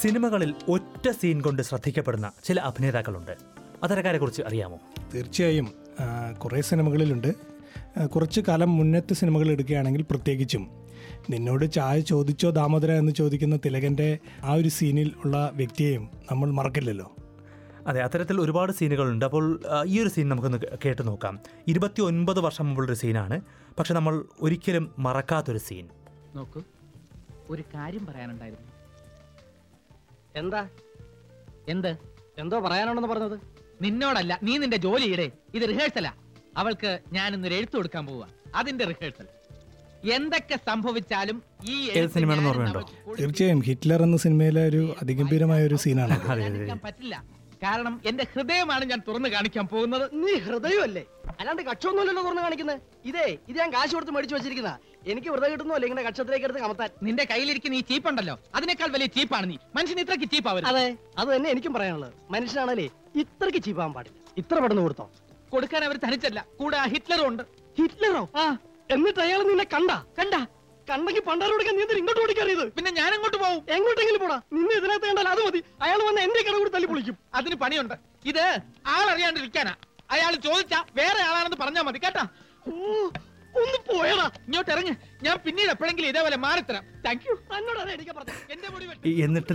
സിനിമകളിൽ ഒറ്റ സീൻ കൊണ്ട് ശ്രദ്ധിക്കപ്പെടുന്ന ചില അഭിനേതാക്കളുണ്ട്. അത്തരക്കാരെ കുറിച്ച് അറിയാമോ? തീർച്ചയായും. കുറേ സിനിമകളിലുണ്ട്. കുറച്ച് കാലം മുന്നത്തെ സിനിമകൾ എടുക്കുകയാണെങ്കിൽ പ്രത്യേകിച്ചും. നിന്നോട് ചായ ചോദിച്ചോ ദാമോദര എന്ന് ചോദിക്കുന്ന തിലകന്റെ ആ ഒരു സീനിൽ ഉള്ള വ്യക്തിയെയും നമ്മൾ മറക്കില്ലല്ലോ. അതെ അത്തരത്തിൽ ഒരുപാട് സീനുകളുണ്ട്. അപ്പോൾ ഈ ഒരു സീൻ നമുക്കൊന്ന് കേട്ട് നോക്കാം. ഇരുപത്തി ഒൻപത് വർഷം മുമ്പുള്ളൊരു സീനാണ്. പക്ഷെ നമ്മൾ ഒരിക്കലും മറക്കാത്തൊരു സീൻ. നോക്കൂ. ഒരു കാര്യം പറയാനുണ്ടായിരുന്നു. എന്താ? എന്ത്? എന്തോ പറയാനുണ്ടെന്ന് പറഞ്ഞത്? നിന്നോടല്ല നീ നിന്റെ ജോലിയിടെ ഇത് റിഹേഴ്സലാ അവൾക്ക് ഞാൻ ഇന്നൊരു എഴുത്തു കൊടുക്കാൻ പോവാ. അതിന്റെ റിഹേഴ്സൽ എന്തൊക്കെ സംഭവിച്ചാലും ഈ സിനിമയാണെന്ന് ഓർമ്മയുണ്ടോ? തീർച്ചയായും ഹിറ്റ്ലർ എന്ന സിനിമയിലെ ഒരു അതിഗംഭീരമായ ഒരു സീനാണ് പറ്റില്ല. കാരണം എന്റെ ഹൃദയമാണ് ഞാൻ തുറന്നു കാണിക്കാൻ പോകുന്നത്. നീ ഹൃദയമല്ലേ? അല്ലാണ്ട് കക്ഷമൊന്നുമല്ലല്ലോ തുറന്നു കാണിക്കുന്നത്. ഇതേ ഇത് ഞാൻ കാശ് കൊടുത്ത് മേടിച്ചു വെച്ചിരിക്കുന്ന. എനിക്ക് വെറുതെ കിട്ടുന്നല്ലേ ഇങ്ങനെ കക്ഷത്തിലേക്ക് എടുത്ത് കമത്താൻ. നിന്റെ കയ്യിലിരിക്കുന്ന ഈ ചീപ്പുണ്ടല്ലോ. അതിനേക്കാൾ വലിയ ചീപ്പാണ് നീ. മനുഷ്യന് ഇത്രക്ക് ചീപ്പാവരുത്. അതെ അത് തന്നെ എനിക്കും പറയാനുള്ളത്. മനുഷ്യനാണല്ലേ ഇത്രക്ക് ചീപ്പാവാൻ പാടില്ല. ഇത്ര പെട്ടെന്ന് കൊടുത്തോ. കൊടുക്കാൻ അവർ തനിച്ചല്ല കൂടെ ഹിറ്റ്ലറും ഉണ്ട്. ഹിറ്റ്ലറോ? ആ. എന്നിട്ട് അയാൾ നിന്നെ കണ്ട? കണ്ട. കണ്ടെങ്കിൽ പണ്ടാരോടിക്കാൻ നീന്തൽ നീ ഇങ്ങോട്ട് ഓടിക്കറിയത് പിന്നെ ഞാൻ അങ്ങോട്ട് പോകും എങ്ങോട്ടെങ്കിലും പോടാ. നിന്നെ ഇതിനകത്ത് കണ്ടാൽ അത് മതി. അയാൾ വന്ന് എന്റെ കട കൂടി തല്ലി പൊളിക്കും. അതിന് പണിയുണ്ട്. ഇത് ആളറിയാണ്ടിരിക്കാനാ. അയാൾ ചോദിച്ചാ വേറെ ആളാണെന്ന് പറഞ്ഞാ മതി കേട്ടാ? ഒന്ന് പോയടാ. ഇങ്ങോട്ട് ഇറങ്ങി. ഞാൻ പിന്നീട് എപ്പോഴെങ്കിലും ഇതേപോലെ മാറിത്തരാം താങ്ക് യു എന്നോട് എന്റെ മുടി. എന്നിട്ട്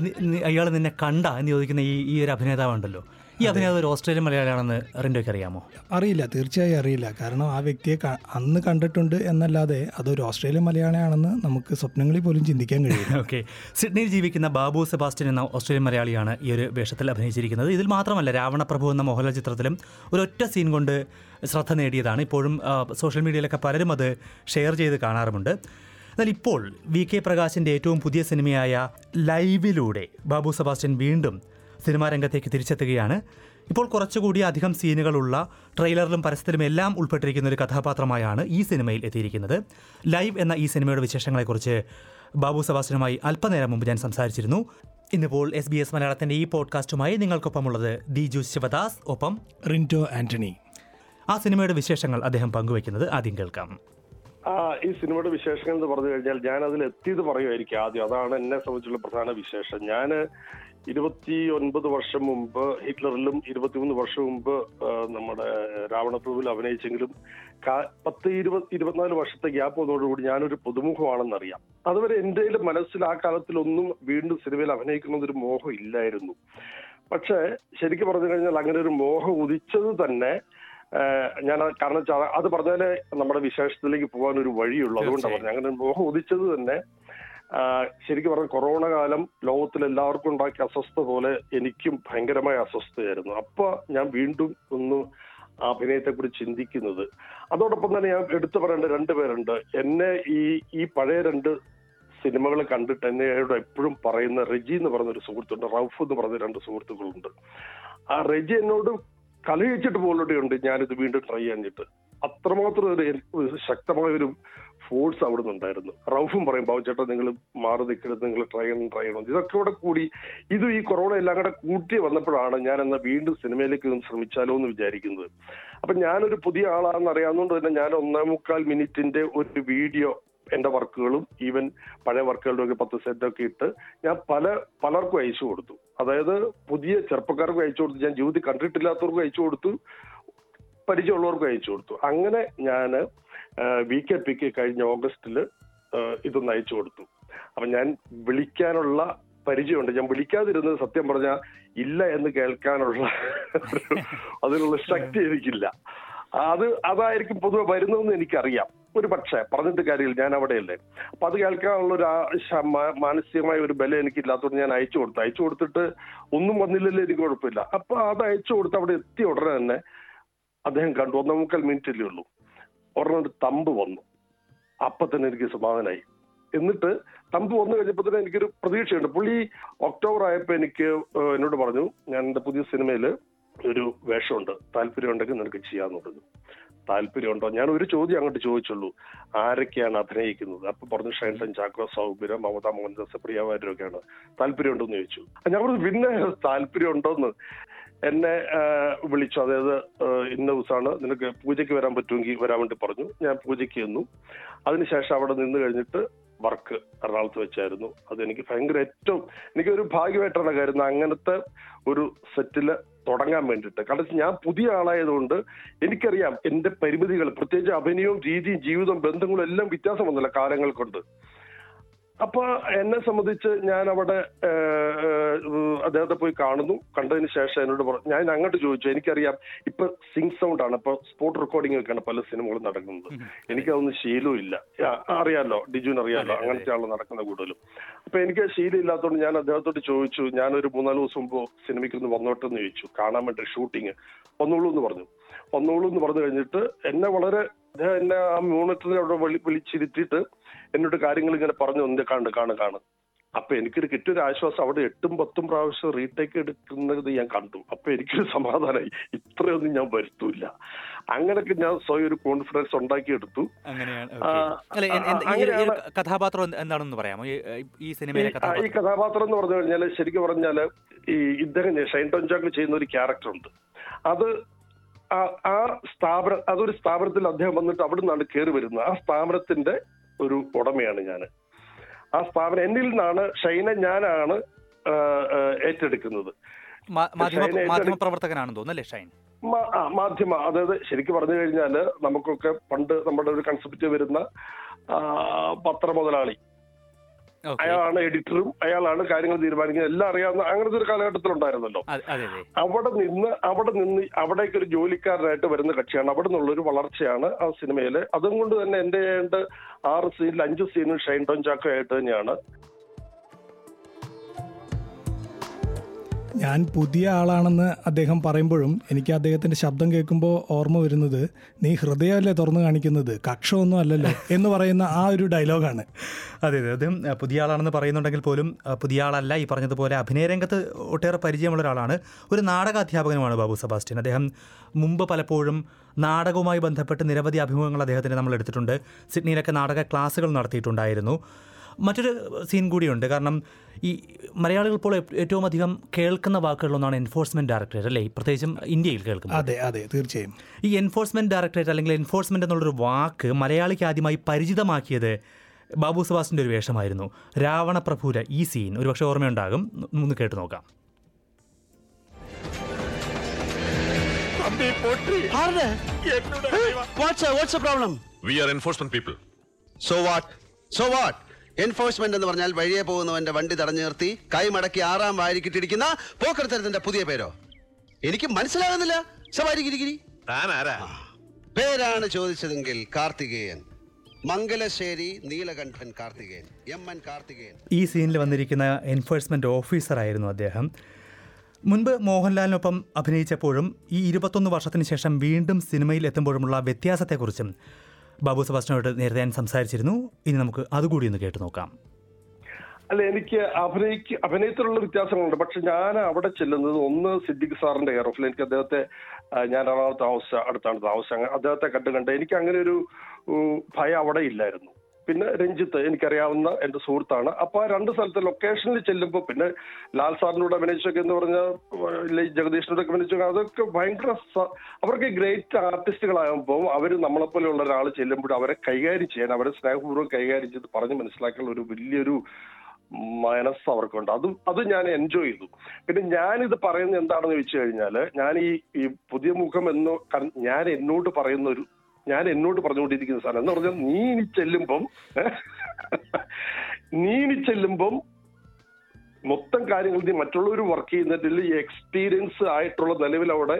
അയാൾ നിന്നെ കണ്ട എന്ന് ചോദിക്കുന്ന ഈ ഈ ഒരു അഭിനേതാവുണ്ടല്ലോ. ഈ അഭിനേതാവ് ഒരു ഓസ്ട്രേലിയൻ മലയാളിയാണെന്ന് റിൻഡോയ്ക്ക് അറിയാമോ? അറിയില്ല തീർച്ചയായും അറിയില്ല. കാരണം ആ വ്യക്തിയെ അന്ന് കണ്ടിട്ടുണ്ട് എന്നല്ലാതെ അതൊരു ഓസ്ട്രേലിയൻ മലയാളിയാണെന്ന് നമുക്ക് സ്വപ്നങ്ങളിൽ പോലും ചിന്തിക്കാൻ കഴിയും ഓക്കെ. സിഡ്നിയിൽ ജീവിക്കുന്ന ബാബു സെബാസ്റ്റ്യൻ എന്ന ഓസ്ട്രേലിയൻ മലയാളിയാണ് ഈ ഒരു വേഷത്തിൽ അഭിനയിച്ചിരിക്കുന്നത്. ഇതിൽ മാത്രമല്ല രാവണപ്രഭു എന്ന മോഹൻലാൽ ചിത്രത്തിലും ഒരൊറ്റ സീൻ കൊണ്ട് ശ്രദ്ധ നേടിയതാണ്. ഇപ്പോഴും സോഷ്യൽ മീഡിയയിലൊക്കെ പലരും അത് ഷെയർ ചെയ്ത് കാണാറുമുണ്ട്. എന്നാൽ ഇപ്പോൾ വി കെ പ്രകാശിന്റെ ഏറ്റവും പുതിയ സിനിമയായ ലൈവിലൂടെ ബാബു സെബാസ്റ്റ്യൻ വീണ്ടും സിനിമാ രംഗത്തേക്ക് തിരിച്ചെത്തുകയാണ്. ഇപ്പോൾ കുറച്ചുകൂടി അധികം സീനുകളുള്ള ട്രെയിലറിലും പരസ്യത്തിലും എല്ലാം ഉൾപ്പെട്ടിരിക്കുന്ന ഒരു കഥാപാത്രമായാണ് ഈ സിനിമയിൽ എത്തിയിരിക്കുന്നത്. ലൈവ് എന്ന ഈ സിനിമയുടെ വിശേഷങ്ങളെക്കുറിച്ച് ബാബു സബാസിനുമായി അല്പനേരം മുമ്പ് ഞാൻ സംസാരിച്ചിരുന്നു. ഇന്നിപ്പോൾ എസ് ബി എസ് മലയാളത്തിന്റെ ഈ പോഡ്കാസ്റ്റുമായി നിങ്ങൾക്കൊപ്പമുള്ളത് ദിജു ശിവദാസ് ഒപ്പം റിന്റോ ആന്റണി. ആ സിനിമയുടെ വിശേഷങ്ങൾ അദ്ദേഹം പങ്കുവയ്ക്കുന്നത് ആദ്യം കേൾക്കാം. ആ ഈ സിനിമയുടെ വിശേഷങ്ങൾ എന്ന് പറഞ്ഞു കഴിഞ്ഞാൽ ഞാൻ അതിൽ എത്തിയത് പറയുമായിരിക്കും ആദ്യം. അതാണ് എന്നെ സംബന്ധിച്ചുള്ള പ്രധാന വിശേഷം. ഞാൻ ഇരുപത്തി ഒൻപത് വർഷം മുമ്പ് ഹിറ്റ്ലറിലും ഇരുപത്തിമൂന്ന് വർഷം മുമ്പ് നമ്മുടെ രാവണപ്രഭുവിൽ അഭിനയിച്ചെങ്കിലും പത്ത് ഇരുപത് ഇരുപത്തിനാല് വർഷത്തെ ഗ്യാപ്പ് വന്നതോടുകൂടി ഞാനൊരു പുതുമുഖമാണെന്നറിയാം. അതുവരെ എന്റെ മനസ്സിൽ ആ കാലത്തിലൊന്നും വീണ്ടും സിനിമയിൽ അഭിനയിക്കണമെന്നൊരു മോഹം ഇല്ലായിരുന്നു. പക്ഷേ ശരിക്കും പറഞ്ഞു കഴിഞ്ഞാൽ അങ്ങനെ ഒരു മോഹം ഉദിച്ചത് തന്നെ ഞാൻ കാരണം അത് പറഞ്ഞാലേ നമ്മുടെ വിശേഷത്തിലേക്ക് പോകാൻ ഒരു വഴിയുള്ളൂ അതുകൊണ്ടാണ് പറഞ്ഞത്. അങ്ങനെ ഒരു മോഹം ഉദിച്ചത് തന്നെ ശരിക്കും പറഞ്ഞ കൊറോണ കാലം ലോകത്തിൽ എല്ലാവർക്കും ഉണ്ടാക്കിയ അസ്വസ്ഥ പോലെ എനിക്കും ഭയങ്കരമായ അസ്വസ്ഥയായിരുന്നു. അപ്പൊ ഞാൻ വീണ്ടും ഒന്ന് അഭിനയത്തെ കുറിച്ച് ചിന്തിക്കുന്നത്. അതോടൊപ്പം തന്നെ ഞാൻ എടുത്തു പറയേണ്ട രണ്ടുപേരുണ്ട് എന്നെ ഈ ഈ പഴയ രണ്ട് സിനിമകൾ കണ്ടിട്ട് എന്നോട് എപ്പോഴും പറയുന്ന റെജി എന്ന് പറയുന്ന ഒരു സുഹൃത്തുണ്ട് റൌഫ് എന്ന് പറയുന്ന രണ്ട് സുഹൃത്തുക്കളുണ്ട്. ആ റെജി എന്നോട് കളിയിച്ചിട്ട് പോലുണ്ട് ഞാനിത് വീണ്ടും ട്രൈ ചെയ്യാഞ്ഞിട്ട്. അത്രമാത്രം ഒരു ശക്തമായ ഒരു ഫോഴ്സ് അവിടെ നിന്നുണ്ടായിരുന്നു റൌഫും പറയും ബാബു ചേട്ടാ നിങ്ങൾ മാറി നിൽക്കരുത് നിങ്ങൾ ട്രൈ ചെയ്യണം ട്രൈ ചെയ്യണം. ഇതൊക്കെ കൂടെ കൂടി ഇത് ഈ കൊറോണ എല്ലാം കൂടെ കൂട്ടി വന്നപ്പോഴാണ് ഞാൻ എന്നാൽ വീണ്ടും സിനിമയിലേക്ക് ശ്രമിച്ചാലോ എന്ന് വിചാരിക്കുന്നത്. അപ്പൊ ഞാനൊരു പുതിയ ആളാണെന്ന് അറിയാവുന്നതുകൊണ്ട് തന്നെ ഞാൻ ഒന്നേ മുക്കാൽ മിനിറ്റിന്റെ ഒരു വീഡിയോ എന്റെ വർക്കുകളും ഈവൻ പഴയ വർക്കുകളുടെ ഒക്കെ പത്ത് സെറ്റ് ഒക്കെ ഇട്ട് ഞാൻ പല പലർക്കും അയച്ചു കൊടുത്തു. അതായത് പുതിയ ചെറുപ്പക്കാർക്കും അയച്ചു കൊടുത്തു. ഞാൻ ജീവിതത്തിൽ കണ്ടിട്ടില്ലാത്തവർക്കും അയച്ചു കൊടുത്തു. പരിചയമുള്ളവർക്കും അയച്ചു കൊടുത്തു. അങ്ങനെ ഞാൻ വി കെ പിക്ക് കഴിഞ്ഞ ഓഗസ്റ്റിൽ ഇതൊന്ന് അയച്ചു കൊടുത്തു. അപ്പം ഞാൻ വിളിക്കാനുള്ള പരിചയമുണ്ട്. ഞാൻ വിളിക്കാതിരുന്നത് സത്യം പറഞ്ഞാൽ ഇല്ല എന്ന് കേൾക്കാനുള്ള അതിനുള്ള ശക്തി എനിക്കില്ല. അത് അതായിരിക്കും പൊതുവെ വരുന്നതെന്ന് എനിക്കറിയാം. ഒരു പക്ഷേ പറഞ്ഞിട്ട് കാര്യമില്ല. ഞാൻ അവിടെയല്ലേ. അപ്പൊ അത് കേൾക്കാനുള്ള ഒരു മാനസികമായ ഒരു ബലം എനിക്കില്ലാത്തതുകൊണ്ട് ഞാൻ അയച്ചു കൊടുത്തു. അയച്ചു കൊടുത്തിട്ട് ഒന്നും വന്നില്ലല്ലോ എനിക്ക് കുഴപ്പമില്ല. അപ്പൊ അത് അയച്ചു കൊടുത്ത് അവിടെ എത്തിയ ഉടനെ തന്നെ അദ്ദേഹം കണ്ടു. ഒന്നേ മുക്കാൽ മിനിറ്റല്ലേ ഉള്ളൂ. ഉടനെ ഒരു തമ്പ് വന്നു. അപ്പൊ തന്നെ എനിക്ക് സമാധാനായി. എന്നിട്ട് തമ്പ് വന്നു കഴിഞ്ഞപ്പോൾ തന്നെ എനിക്കൊരു പ്രതീക്ഷയുണ്ട്. പുള്ളി ഒക്ടോബർ ആയപ്പോൾ എനിക്ക് എന്നോട് പറഞ്ഞു ഞാൻ എന്റെ പുതിയ സിനിമയിൽ ഒരു വേഷമുണ്ട്. താല്പര്യം ഉണ്ടെങ്കിൽ നിനക്ക് ചെയ്യാന്ന് പറഞ്ഞു. താല്പര്യമുണ്ടോ? ഞാൻ ഒരു ചോദ്യം അങ്ങോട്ട് ചോദിച്ചുള്ളൂ. ആരൊക്കെയാണ് അഭിനയിക്കുന്നത്? അപ്പൊ പറഞ്ഞു ഷൈൻസൺ ചാക്ര സൗബിര മമത മോഹൻദാസ് പ്രിയവാരൊക്കെയാണ് താല്പര്യമുണ്ടോ എന്ന് ചോദിച്ചു. ഞാൻ പറഞ്ഞു പിന്നെ താല്പര്യമുണ്ടോന്ന്? എന്നെ വിളിച്ചു. അതായത് ഇന്ന ദിവസമാണ് നിനക്ക് പൂജയ്ക്ക് വരാൻ പറ്റുമെങ്കിൽ വരാൻ വേണ്ടി പറഞ്ഞു. ഞാൻ പൂജയ്ക്ക് ചെന്നു. അതിനുശേഷം അവിടെ നിന്ന് കഴിഞ്ഞിട്ട് വർക്ക് എറണാകുളത്ത് വെച്ചായിരുന്നു. അത് എനിക്ക് ഭയങ്കര ഏറ്റവും എനിക്കൊരു ഭാഗ്യമായിട്ടാണ് കാര്യം. അങ്ങനത്തെ ഒരു സെറ്റിൽ തുടങ്ങാൻ വേണ്ടിയിട്ട്. കാരണം ഞാൻ പുതിയ ആളായതുകൊണ്ട് എനിക്കറിയാം എന്റെ പരിമിതികൾ പ്രത്യേകിച്ച് അഭിനയവും രീതിയും ജീവിതവും ബന്ധങ്ങളും എല്ലാം വ്യത്യാസം വന്നില്ല കാലങ്ങൾ കൊണ്ട്. അപ്പൊ എന്നെ സംബന്ധിച്ച് ഞാൻ അവിടെ അദ്ദേഹത്തെ പോയി കാണുന്നു. കണ്ടതിന് ശേഷം എന്നോട് പറഞ്ഞു ഞാൻ അങ്ങോട്ട് ചോദിച്ചു എനിക്കറിയാം ഇപ്പൊ സിങ് സൗണ്ട് ആണ്. ഇപ്പൊ സ്പോട്ട് റെക്കോർഡിംഗ് ഒക്കെയാണ് പല സിനിമകളും നടക്കുന്നത്. എനിക്കതൊന്നും ശീലവും ഇല്ല. അറിയാലോ ഡിജുവിന് അറിയാലോ അങ്ങനത്തെ ആൾ നടക്കുന്ന കൂടുതലും. അപ്പൊ എനിക്ക് ശീലം ഇല്ലാത്തതുകൊണ്ട് ഞാൻ അദ്ദേഹത്തോട് ചോദിച്ചു ഞാൻ ഒരു മൂന്നാൽ ദിവസം മുമ്പ് സിനിമയ്ക്ക് ഒന്ന് വന്നോട്ടെ എന്ന് ചോദിച്ചു. കാണാൻ വേണ്ടി ഷൂട്ടിങ് വന്നോളൂ എന്ന് പറഞ്ഞു. വന്നോളൂ എന്ന് പറഞ്ഞു കഴിഞ്ഞിട്ട് എന്നെ വളരെ അദ്ദേഹം എന്നെ ആ മ്യൂണിറ്റിനെ അവിടെ വിളി വിളിച്ചിരുത്തിയിട്ട് എന്നോട് കാര്യങ്ങൾ ഇങ്ങനെ പറഞ്ഞു ഒന്ന് കാണ് കാണ് കാണ് അപ്പൊ എനിക്കൊരു കിട്ടിയൊരു ആശ്വാസം അവിടെ എട്ടും പത്തും പ്രാവശ്യം റീടേക്ക് എടുക്കുന്നത് ഞാൻ കണ്ടു. അപ്പൊ എനിക്കൊരു സമാധാനമായി ഇത്രയൊന്നും ഞാൻ വരുത്തൂല അങ്ങനെയൊക്കെ ഞാൻ സ്വയം ഒരു കോൺഫിഡൻസ് ഉണ്ടാക്കിയെടുത്തു. കഥാപാത്രം എന്താണെന്ന് പറയാമോ? ഈ- സിനിമയിലെ ഈ- കഥാപാത്രം. എന്ന് പറഞ്ഞു കഴിഞ്ഞാൽ ശരിക്കും പറഞ്ഞാൽ ഈ ഇദ്ദേഹം ഷൈൻ ടോൺചാക്ക് ചെയ്യുന്ന ഒരു ക്യാരക്ടർ ഉണ്ട് അത് ആ- ആ സ്ഥാപനം അതൊരു സ്ഥാപനത്തിൽ അദ്ദേഹം വന്നിട്ട് അവിടെ നിന്നാണ് കയറി വരുന്നത്. ആ സ്ഥാപനത്തിന്റെ ഒരു ഉടമയാണ് ഞാൻ. ആ സ്ഥാപനം എന്നിൽ നിന്നാണ് ഷൈന ഞാനാണ് ഏറ്റെടുക്കുന്നത്. ഷൈൻ? മാധ്യമ ആ, അതായത് ശരിക്കും പറഞ്ഞു കഴിഞ്ഞാൽ നമുക്കൊക്കെ പണ്ട് നമ്മുടെ ഒരു കൺസെപ്റ്റ് വരുന്ന പത്ര മുതലാളി. അയാളാണ് എഡിറ്ററും അയാളാണ് കാര്യങ്ങൾ തീരുമാനിക്കുന്നത്. എല്ലാം അറിയാവുന്ന അങ്ങനത്തെ ഒരു കാലഘട്ടത്തിലുണ്ടായിരുന്നല്ലോ അവിടെ നിന്ന് അവിടെ നിന്ന് അവിടേക്ക് ഒരു ജോലിക്കാരനായിട്ട് വരുന്ന കക്ഷിയാണ്. അവിടെ നിന്നുള്ളൊരു വളർച്ചയാണ് ആ സിനിമയിൽ അതും കൊണ്ട് തന്നെ എന്റെ ആറ് സീനിൽ അഞ്ച് സീനും ഷൈൻ ടോൺ ചാക്കോ ആയിട്ട് തന്നെയാണ്. ഞാൻ പുതിയ ആളാണെന്ന് അദ്ദേഹം പറയുമ്പോഴും എനിക്ക് അദ്ദേഹത്തിന്റെ ശബ്ദം കേൾക്കുമ്പോൾ ഓർമ്മ വരുന്നത് നീ ഹൃദയമല്ലേ തുറന്നു കാണിക്കുന്നത്? കക്ഷമൊന്നും അല്ലല്ലോ? എന്ന് പറയുന്ന ആ ഒരു ഡയലോഗാണ്. അതെ അതെ. അദ്ദേഹം പുതിയ ആളാണെന്ന് പറയുന്നുണ്ടെങ്കിൽ പോലും പുതിയ ആളല്ല. ഈ പറഞ്ഞതുപോലെ അഭിനയ രംഗത്ത് ഒട്ടേറെ പരിചയമുള്ള ഒരാളാണ്. ഒരു നാടക അധ്യാപകനുമാണ് ബാബു സെബാസ്റ്റ്യൻ. അദ്ദേഹം മുമ്പ് പലപ്പോഴും നാടകവുമായി ബന്ധപ്പെട്ട് നിരവധി അഭിമുഖങ്ങൾ അദ്ദേഹത്തിന് നമ്മൾ എടുത്തിട്ടുണ്ട്. സിഡ്നിയിലൊക്കെ നാടക ക്ലാസ്സുകൾ നടത്തിയിട്ടുണ്ടായിരുന്നു. മറ്റൊരു സീൻ കൂടിയുണ്ട്. കാരണം ഈ മലയാളികൾ ഇപ്പോൾ ഏറ്റവും അധികം കേൾക്കുന്ന വാക്കുകളൊന്നാണ് എൻഫോഴ്സ്മെന്റ് ഡയറക്ടറേറ്റ് അല്ലേ? പ്രത്യേകിച്ചും ഇന്ത്യയിൽ കേൾക്കുന്നത് അതെ അതെ തീർച്ചയായും. ഈ എൻഫോഴ്സ്മെന്റ് ഡയറക്ടറേറ്റ് അല്ലെങ്കിൽ എൻഫോഴ്സ്മെന്റ് എന്നുള്ളൊരു വാക്ക് മലയാളിക്ക് ആദ്യമായി പരിചിതമാക്കിയത് ബാബു സുഭാഷിന്റെ ഒരു വേഷമായിരുന്നു. രാവണപ്രഭുര ഈ സീൻ ഒരുപക്ഷെ ഓർമ്മയുണ്ടാകും. ഒന്ന് കേട്ടു നോക്കാം. What's problem We are enforcement people. So what so what enforcement എന്ന് പറഞ്ഞാൽ വഴിയെ പോകുന്നവന്റെ വണ്ടി തടഞ്ഞു നിർത്തി കൈമടക്കി ആറാം വാരിക്കിട്ടിരിക്കുന്ന പോക്കർത്തരത്തിന്റെ പുതിയ പേരോ? എനിക്ക് മനസ്സിലാകുന്നില്ല. സവാരിഗിരിഗിരി പേരാണ് ചോദിച്ചതെങ്കിൽ Karthikeyan. Mangalassery Neelakantan Karthikeyan. M N Karthikeyan. ഈ സീനിൽ വന്നിരിക്കുന്ന എൻഫോഴ്സ്മെന്റ് ഓഫീസറായിരുന്നു അദ്ദേഹം. മുൻപ് മോഹൻലാലിനൊപ്പം അഭിനയിച്ചപ്പോഴും ഈ ഇരുപത്തൊന്ന് വർഷത്തിന് ശേഷം വീണ്ടും സിനിമയിൽ എത്തുമ്പോഴുമുള്ള വ്യത്യാസത്തെക്കുറിച്ചും ബാബു സബാസ്റ്റിനോട് നേരത്തെ ഞാൻ സംസാരിച്ചിരുന്നു. ഇനി നമുക്ക് അതുകൂടി ഒന്ന് കേട്ട് നോക്കാം. അല്ല എനിക്ക് അഭിനയിക്ക് അഭിനയത്തിലുള്ള വ്യത്യാസങ്ങളുണ്ട്. പക്ഷെ ഞാൻ അവിടെ ചെല്ലുന്നത് ഒന്ന് സിദ്ദിഖ് സാറിന്റെ കെയർ ഓഫിൽ എനിക്ക് അദ്ദേഹത്തെ ഞാൻ എറണാകുളത്ത് താമസിച്ച അടുത്താണ് താമസിച്ച അദ്ദേഹത്തെ കണ്ട് കണ്ട് എനിക്ക് അങ്ങനെ ഒരു ഭയം അവിടെ ഇല്ലായിരുന്നു. പിന്നെ രഞ്ജിത്ത് എനിക്കറിയാവുന്ന എന്റെ സുഹൃത്താണ്. അപ്പൊ ആ രണ്ട് സ്ഥലത്തെ ലൊക്കേഷനിൽ ചെല്ലുമ്പോൾ പിന്നെ ലാൽ സാറിനോട് അഭിനയിച്ചൊക്കെ എന്ന് പറഞ്ഞ ജഗദീഷിനോടൊക്കെ അഭിനയിച്ചൊക്കെ അതൊക്കെ ഭയങ്കര അവർക്ക് ഗ്രേറ്റ് ആർട്ടിസ്റ്റുകളാകുമ്പോൾ അവർ നമ്മളെ പോലെയുള്ള ഒരാൾ ചെല്ലുമ്പോൾ അവരെ കൈകാര്യം ചെയ്യാൻ അവരെ സ്നേഹപൂർവം കൈകാര്യം ചെയ്ത് പറഞ്ഞ് മനസ്സിലാക്കാനുള്ള ഒരു വലിയൊരു മനസ്സ് അവർക്കുണ്ട്. അതും അത് ഞാൻ എൻജോയ് ചെയ്തു. പിന്നെ ഞാൻ ഇത് പറയുന്നത് എന്താണെന്ന് ചോദിച്ചു കഴിഞ്ഞാൽ ഞാൻ ഈ ഈ പുതിയ മുഖം എന്ന് ഞാൻ എന്നോട് പറയുന്ന ഒരു ഞാൻ എന്നോട് പറഞ്ഞുകൊണ്ടിരിക്കുന്ന സാധനം എന്ന് പറഞ്ഞാൽ നീ ഇനി ചെല്ലുമ്പം നീ ഇനി ചെല്ലുമ്പം മൊത്തം കാര്യങ്ങൾ നീ മറ്റുള്ളവർ വർക്ക് ചെയ്യുന്നതിൽ എക്സ്പീരിയൻസ് ആയിട്ടുള്ള നിലവിൽ അവിടെ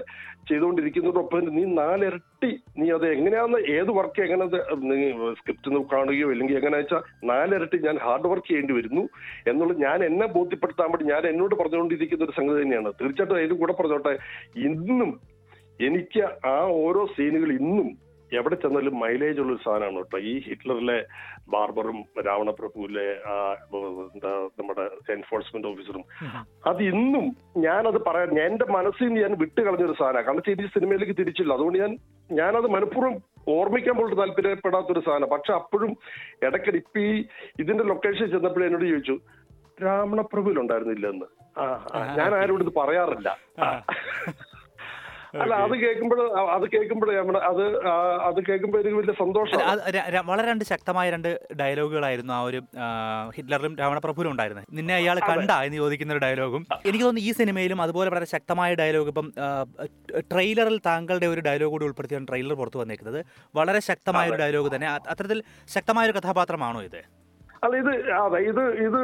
ചെയ്തുകൊണ്ടിരിക്കുന്നതോടൊപ്പം നീ നാലിരട്ടി നീ അത് എങ്ങനെയാന്ന് ഏത് വർക്ക് എങ്ങനെ സ്ക്രിപ്റ്റ് കാണുകയോ അല്ലെങ്കിൽ എങ്ങനെ വെച്ചാൽ നാലിരട്ടി ഞാൻ ഹാർഡ് വർക്ക് ചെയ്യേണ്ടി വരുന്നു എന്നുള്ളത് ഞാൻ എന്നെ ബോധ്യപ്പെടുത്താൻ വേണ്ടി ഞാൻ എന്നോട് പറഞ്ഞുകൊണ്ടിരിക്കുന്ന ഒരു സംഗതി തന്നെയാണ്. തീർച്ചയായിട്ടും അതിലും കൂടെ പറഞ്ഞോട്ടെ ഇന്നും എനിക്ക് ആ ഓരോ സീനുകൾ ഇന്നും എവിടെ ചെന്നാലും മൈലേജ് ഉള്ള ഒരു സാധനമാണ് കേട്ടോ. ഈ ഹിറ്റ്ലറിലെ ബാർബറും രാവണപ്രഭുവിലെ എന്താ നമ്മുടെ എൻഫോഴ്സ്മെന്റ് ഓഫീസറും അത് ഇന്നും ഞാനത് പറയാൻ എന്റെ മനസ്സിൽ നിന്ന് ഞാൻ വിട്ട് കളഞ്ഞൊരു സാധനമാണ്. കാരണം വെച്ചാൽ ഈ സിനിമയിലേക്ക് തിരിച്ചില്ല. അതുകൊണ്ട് ഞാൻ ഞാനത് മനഃപൂർവം ഓർമ്മിക്കാൻ പോലും താല്പര്യപ്പെടാത്തൊരു സാധനം പക്ഷെ അപ്പോഴും ഇടയ്ക്കിടെ ഇപ്പൊ ഈ ഇതിന്റെ ലൊക്കേഷൻ ചെന്നപ്പോഴും എന്നോട് ചോദിച്ചു രാവണപ്രഭുവിലുണ്ടായിരുന്നില്ല എന്ന് ഞാൻ ആരോടും ഇത് പറയാറില്ല. അല്ല അത് കേൾക്കുമ്പോൾ അത് കേൾക്കുമ്പോൾ നമ്മുടെ അത് അത് കേൾക്കുമ്പോൾ എനിക്ക് വലിയ സന്തോഷം വളരെ രണ്ട് ശക്തമായ രണ്ട് ഡയലോഗുകളായിരുന്നു ആ ഒരു ഹിറ്റ്ലറിലും രാവണപ്രഭുവിലും ഉണ്ടായിരുന്നത്. നിന്നെ അയാൾ കണ്ട എന്ന് ചോദിക്കുന്ന ഒരു ഡയലോഗും. എനിക്ക് തോന്നുന്നു ഈ സിനിമയിലും അതുപോലെ വളരെ ശക്തമായ ഡയലോഗ് ഇപ്പം ട്രെയിലറിൽ താങ്കളുടെ ഒരു ഡയലോഗ് കൂടി ഉൾപ്പെടുത്തിയാണ് ട്രെയിലർ പുറത്തു വന്നേക്കുന്നത്. വളരെ ശക്തമായ ഒരു ഡയലോഗ് തന്നെ. അത്തരത്തിൽ ശക്തമായ ഒരു കഥാപാത്രമാണോ ഇത്? അല്ല ഇത് അതെ ഇത് ഇത്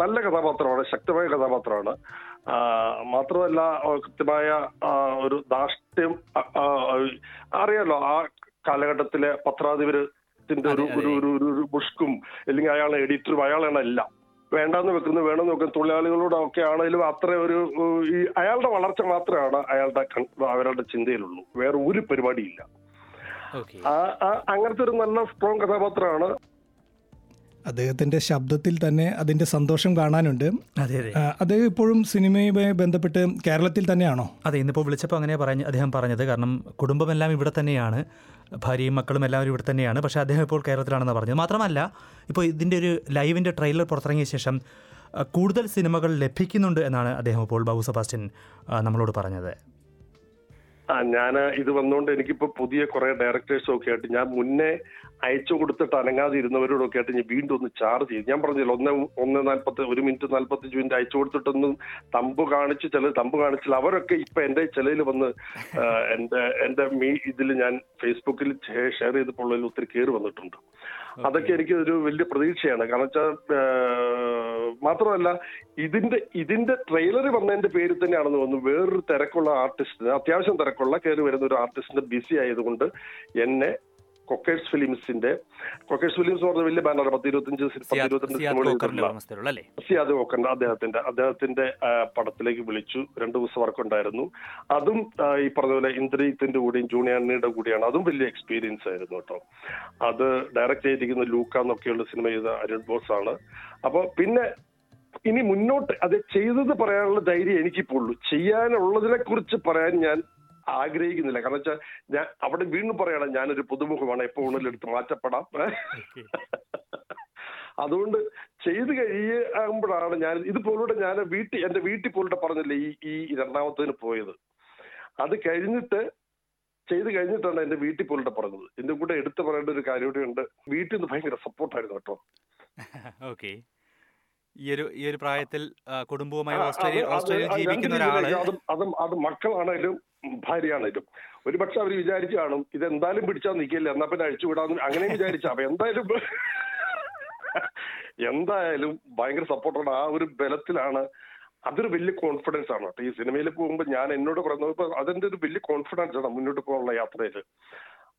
നല്ല കഥാപാത്രമാണ് ശക്തമായ കഥാപാത്രമാണ്. മാത്രമല്ല കൃത്യമായ ഒരു ധാർഷ്ട്യം അറിയാലോ ആ കാലഘട്ടത്തിലെ പത്രാധിപരത്തിന്റെ ഒരു. ഒരു ഒരു- ബുഷ്കും അല്ലെങ്കിൽ അയാൾ എഡിറ്ററും അയാളാണ് എല്ലാം. വേണ്ടെന്ന് വെക്കുന്നു വേണമെന്ന് വെക്കുന്നു തൊഴിലാളികളോടൊക്കെ ആണെങ്കിലും അത്ര ഒരു ഈ അയാളുടെ വളർച്ച മാത്രമാണ് അയാളുടെ അവരുടെ ചിന്തയിലുള്ളൂ. വേറെ ഒരു പരിപാടിയില്ല. അങ്ങനത്തെ ഒരു നല്ല സ്ട്രോങ് കഥാപാത്രമാണ്. അദ്ദേഹത്തിന്റെ ശബ്ദത്തിൽ തന്നെ അതിന്റെ സന്തോഷം കാണാനുണ്ട്. അതെ അതെ. അദ്ദേഹം ഇപ്പോഴും സിനിമയുമായി ബന്ധപ്പെട്ട് കേരളത്തിൽ തന്നെയാണോ? അതെ ഇന്നിപ്പോൾ വിളിച്ചപ്പോൾ അങ്ങനെ പറഞ്ഞ് അദ്ദേഹം പറഞ്ഞത്. കാരണം കുടുംബമെല്ലാം ഇവിടെ തന്നെയാണ്. ഭാര്യയും മക്കളും എല്ലാവരും ഇവിടെ തന്നെയാണ്. പക്ഷേ അദ്ദേഹം ഇപ്പോൾ കേരളത്തിലാണെന്ന് പറഞ്ഞത്. മാത്രമല്ല ഇപ്പോൾ ഇതിന്റെ ഒരു ലൈവിന്റെ ട്രെയിലർ പുറത്തിറങ്ങിയ ശേഷം കൂടുതൽ സിനിമകൾ ലഭിക്കുന്നുണ്ട് എന്നാണ് അദ്ദേഹം ഇപ്പോൾ ബാബു സെബാസ്റ്റ്യൻ നമ്മളോട് പറഞ്ഞത്. ആ ഞാൻ ഇത് വന്നുകൊണ്ട് എനിക്കിപ്പോ പുതിയ കുറെ ഡയറക്ടേഴ്സും ഒക്കെ ആയിട്ട് ഞാൻ മുന്നേ അയച്ചു കൊടുത്തിട്ട് അനങ്ങാതെ ഇരുന്നവരോടൊക്കെ ആയിട്ട് ഞാൻ വീണ്ടും ഒന്ന് ചാർജ് ചെയ്തു. ഞാൻ പറഞ്ഞില്ല ഒന്ന് ഒന്ന് നാൽപ്പത്തി ഒരു മിനിറ്റ് നാൽപ്പത്തഞ്ച് മിനിറ്റ് അയച്ചു കൊടുത്തിട്ടൊന്നും തമ്പ് കാണിച്ച് ചില തമ്പ് കാണിച്ചില്ല. അവരൊക്കെ ഇപ്പൊ എന്റെ ചിലയിൽ വന്ന് എന്റെ എന്റെ മീ ഇതിൽ ഞാൻ ഫേസ്ബുക്കിൽ ഷെയർ ചെയ്തപ്പോൾ ഒത്തിരി കയറി വന്നിട്ടുണ്ട്. അതൊക്കെ എനിക്ക് ഒരു വലിയ പ്രതീക്ഷയാണ്. കാരണം വെച്ചാൽ മാത്രമല്ല ഇതിന്റെ ഇതിന്റെ ട്രെയിലർ വന്നതിന്റെ പേരിൽ തന്നെയാണെന്ന് തോന്നുന്നു വേറൊരു തിരക്കുള്ള ആർട്ടിസ്റ്റിന് അത്യാവശ്യം തിരക്കുള്ള കയറി വരുന്ന ഒരു ആർട്ടിസ്റ്റിന്റെ ബിസി ആയതുകൊണ്ട് എന്നെ കൊക്കേഴ്സ് ഫിലിംസിന്റെ കൊക്കേഴ്സ് ഫിലിംസ് പറഞ്ഞ വലിയ ബാനറാണ് പത്ത് ഇരുപത്തിയഞ്ച് പത്ത് ഇരുപത്തിരണ്ട് സിയാദ് കോക്കറിന്റെ അദ്ദേഹത്തിന്റെ അദ്ദേഹത്തിന്റെ പടത്തിലേക്ക് വിളിച്ചു. രണ്ടു ദിവസം വർക്ക് ഉണ്ടായിരുന്നു അതും ഈ പറഞ്ഞ പോലെ ഇന്ദ്രജിത്തിന്റെ കൂടെയും ജൂണിയാണിയുടെ കൂടെയാണ്. അതും വലിയ എക്സ്പീരിയൻസ് ആയിരുന്നു കേട്ടോ. അത് ഡയറക്റ്റ് ചെയ്തിരിക്കുന്ന ലൂക്ക എന്നൊക്കെയുള്ള സിനിമ ചെയ്ത അരുൺ ബോസ് ആണ്. അപ്പൊ പിന്നെ ഇനി മുന്നോട്ട് അത് ചെയ്തത് പറയാനുള്ള ധൈര്യം എനിക്കിപ്പോൾ ഉള്ളൂ ചെയ്യാനുള്ളതിനെ കുറിച്ച് പറയാൻ ഞാൻ ആഗ്രഹിക്കുന്നില്ല. കാരണം വെച്ചാൽ ഞാൻ അവിടെ വീണ്ടും പറയണം ഞാനൊരു പുതുമുഖമാണ് എപ്പോ ഉള്ളിലെടുത്ത് മാറ്റപ്പെടാം. അതുകൊണ്ട് ചെയ്ത് കഴിയുമ്പോഴാണ് ഞാൻ ഇതുപോലൂടെ ഞാൻ വീട്ടിൽ എന്റെ വീട്ടിൽ പോലൂടെ പറഞ്ഞില്ലേ ഈ ഈ രണ്ടാമത്തതിന് പോയത്. അത് കഴിഞ്ഞിട്ട് ചെയ്ത് കഴിഞ്ഞിട്ടാണ് എന്റെ വീട്ടിൽ പോലൂടെ പറഞ്ഞത്. എന്റെ കൂടെ എടുത്തു പറയേണ്ട ഒരു കാര്യം കൂടെ ഉണ്ട്. വീട്ടിൽ നിന്ന് ഭയങ്കര സപ്പോർട്ടായിരുന്നു കേട്ടോ. ഓക്കെ. ഈ ഒരു ഈ ഒരു പ്രായത്തിൽ കുടുംബവുമായി ഓസ്ട്രേലിയ ഓസ്ട്രേലിയ ജീവിക്കുന്ന ഓസ്ട്രേലിയയിൽ അത് ജീവിക്കുന്ന ഒരാൾ രീതിയിലേക്ക് അതും അതും അത് മക്കളാണേലും ഭാര്യയാണേലും ഒരു പക്ഷെ അവർ വിചാരിച്ചു കാണും ഇത് എന്തായാലും പിടിച്ചാൽ നിൽക്കില്ല എന്നാ പിന്നെ അഴിച്ചു വിടാന്ന്. അങ്ങനെ വിചാരിച്ച. അപ്പൊ എന്തായാലും എന്തായാലും ഭയങ്കര സപ്പോർട്ടാണ്. ആ ഒരു ബലത്തിലാണ്. അതൊരു വലിയ കോൺഫിഡൻസ് ആണ്. കേട്ടോ ഈ സിനിമയിൽ പോകുമ്പോൾ ഞാൻ എന്നോട് അതെന്റെ അതിന്റെ ഒരു വലിയ കോൺഫിഡൻസ് ആണ് മുന്നോട്ട് പോകാനുള്ള യാത്രയിൽ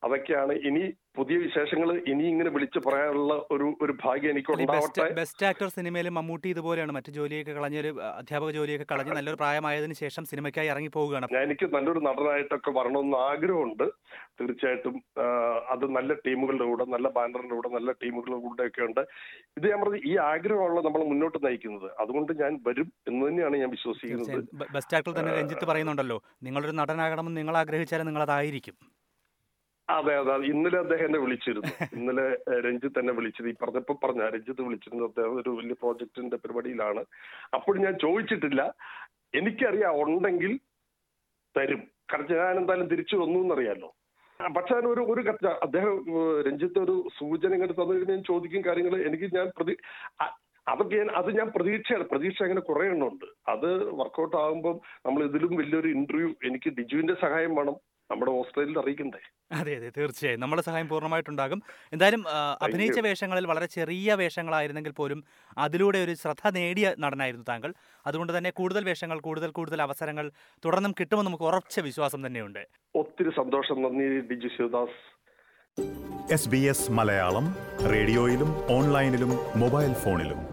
അതൊക്കെയാണ് ഇനി പുതിയ വിശേഷങ്ങൾ ഇനി ഇങ്ങനെ വിളിച്ചു പറയാനുള്ള ഒരു ഒരു ഭാഗ്യം എനിക്ക് ബെസ്റ്റ് ഉണ്ടാവട്ടെ ബെസ്റ്റ് ആക്ടർ സിനിമയിൽ മമ്മൂട്ടി ഇതുപോലെയാണ്. മറ്റു ജോലിയൊക്കെ കളഞ്ഞ ഒരു അധ്യാപക ജോലിയൊക്കെ കളഞ്ഞ് നല്ലൊരു പ്രായമായതിനു ശേഷം സിനിമയ്ക്കായി ഇറങ്ങി പോവുകയാണ് ഞാൻ എനിക്ക് നല്ലൊരു നടനായിട്ടൊക്കെ വരണമെന്ന് ആഗ്രഹമുണ്ട്. തീർച്ചയായിട്ടും അത് നല്ല ടീമുകളുടെ കൂടെ നല്ല ബാനറിന്റെ കൂടെ നല്ല ടീമുകളുടെ കൂടെ ഒക്കെ ഉണ്ട്. ഇത് ഞാൻ പറഞ്ഞത് ഈ ആഗ്രഹമാണല്ലോ നമ്മൾ മുന്നോട്ട് നയിക്കുന്നത്. അതുകൊണ്ട് ഞാൻ വരും എന്ന് തന്നെയാണ് ഞാൻ വിശ്വസിക്കുന്നത്. ബെസ്റ്റ് ആക്ടർ തന്നെ രഞ്ജിത്ത് പറയുന്നുണ്ടല്ലോ. നിങ്ങളൊരു നടനാകണമെന്ന് നിങ്ങൾ ആഗ്രഹിച്ചാൽ നിങ്ങൾ അതായിരിക്കും അതെ അതെ. ഇന്നലെ അദ്ദേഹം എന്നെ വിളിച്ചിരുന്നു. ഇന്നലെ രഞ്ജിത്ത് എന്നെ വിളിച്ചത് ഈ പറഞ്ഞപ്പോ പറഞ്ഞ രഞ്ജിത്ത് വിളിച്ചിരുന്നു അദ്ദേഹം ഒരു വലിയ പ്രോജക്റ്റിന്റെ പരിപാടിയിലാണ്. അപ്പോൾ ഞാൻ ചോദിച്ചിട്ടില്ല. എനിക്കറിയാം ഉണ്ടെങ്കിൽ തരും. കാരണം ഞാൻ എന്തായാലും തിരിച്ചു വന്നു എന്നറിയാലോ. പക്ഷെ ഒരു ഒരു അദ്ദേഹം രഞ്ജിത്ത് ഒരു സൂചന ഇങ്ങോട്ട് തന്നു ഞാൻ ചോദിക്കും കാര്യങ്ങൾ. എനിക്ക് ഞാൻ പ്രതി അതൊക്കെ ഞാൻ അത് ഞാൻ പ്രതീക്ഷയാണ്. പ്രതീക്ഷ അങ്ങനെ കുറെ എണ്ണമുണ്ട്. അത് വർക്കൗട്ട് ആകുമ്പോൾ നമ്മൾ ഇതിലും വലിയൊരു ഇന്റർവ്യൂ എനിക്ക് ഡിജുവിന്റെ സഹായം വേണം. നമ്മുടെ ഓസ്ട്രേലിയയിൽ അറിയിക്കണ്ടേ? അതെ അതെ തീർച്ചയായും. നമ്മുടെ സഹായം പൂർണമായിട്ടുണ്ടാകും. എന്തായാലും അഭിനയിച്ച വേഷങ്ങളിൽ വളരെ ചെറിയ വേഷങ്ങളായിരുന്നെങ്കിൽ പോലും അതിലൂടെ ഒരു ശ്രദ്ധ നേടിയ നടനായിരുന്നു താങ്കൾ. അതുകൊണ്ട് തന്നെ കൂടുതൽ വേഷങ്ങൾ കൂടുതൽ കൂടുതൽ അവസരങ്ങൾ തുടർന്നും കിട്ടുമെന്ന് നമുക്ക് ഉറച്ച വിശ്വാസം തന്നെയുണ്ട്. ഒത്തിരി സന്തോഷം. നന്ദി Biju Sivadas. S B S Malayalam റേഡിയോയിലും ഓൺലൈനിലും മൊബൈൽ ഫോണിലും.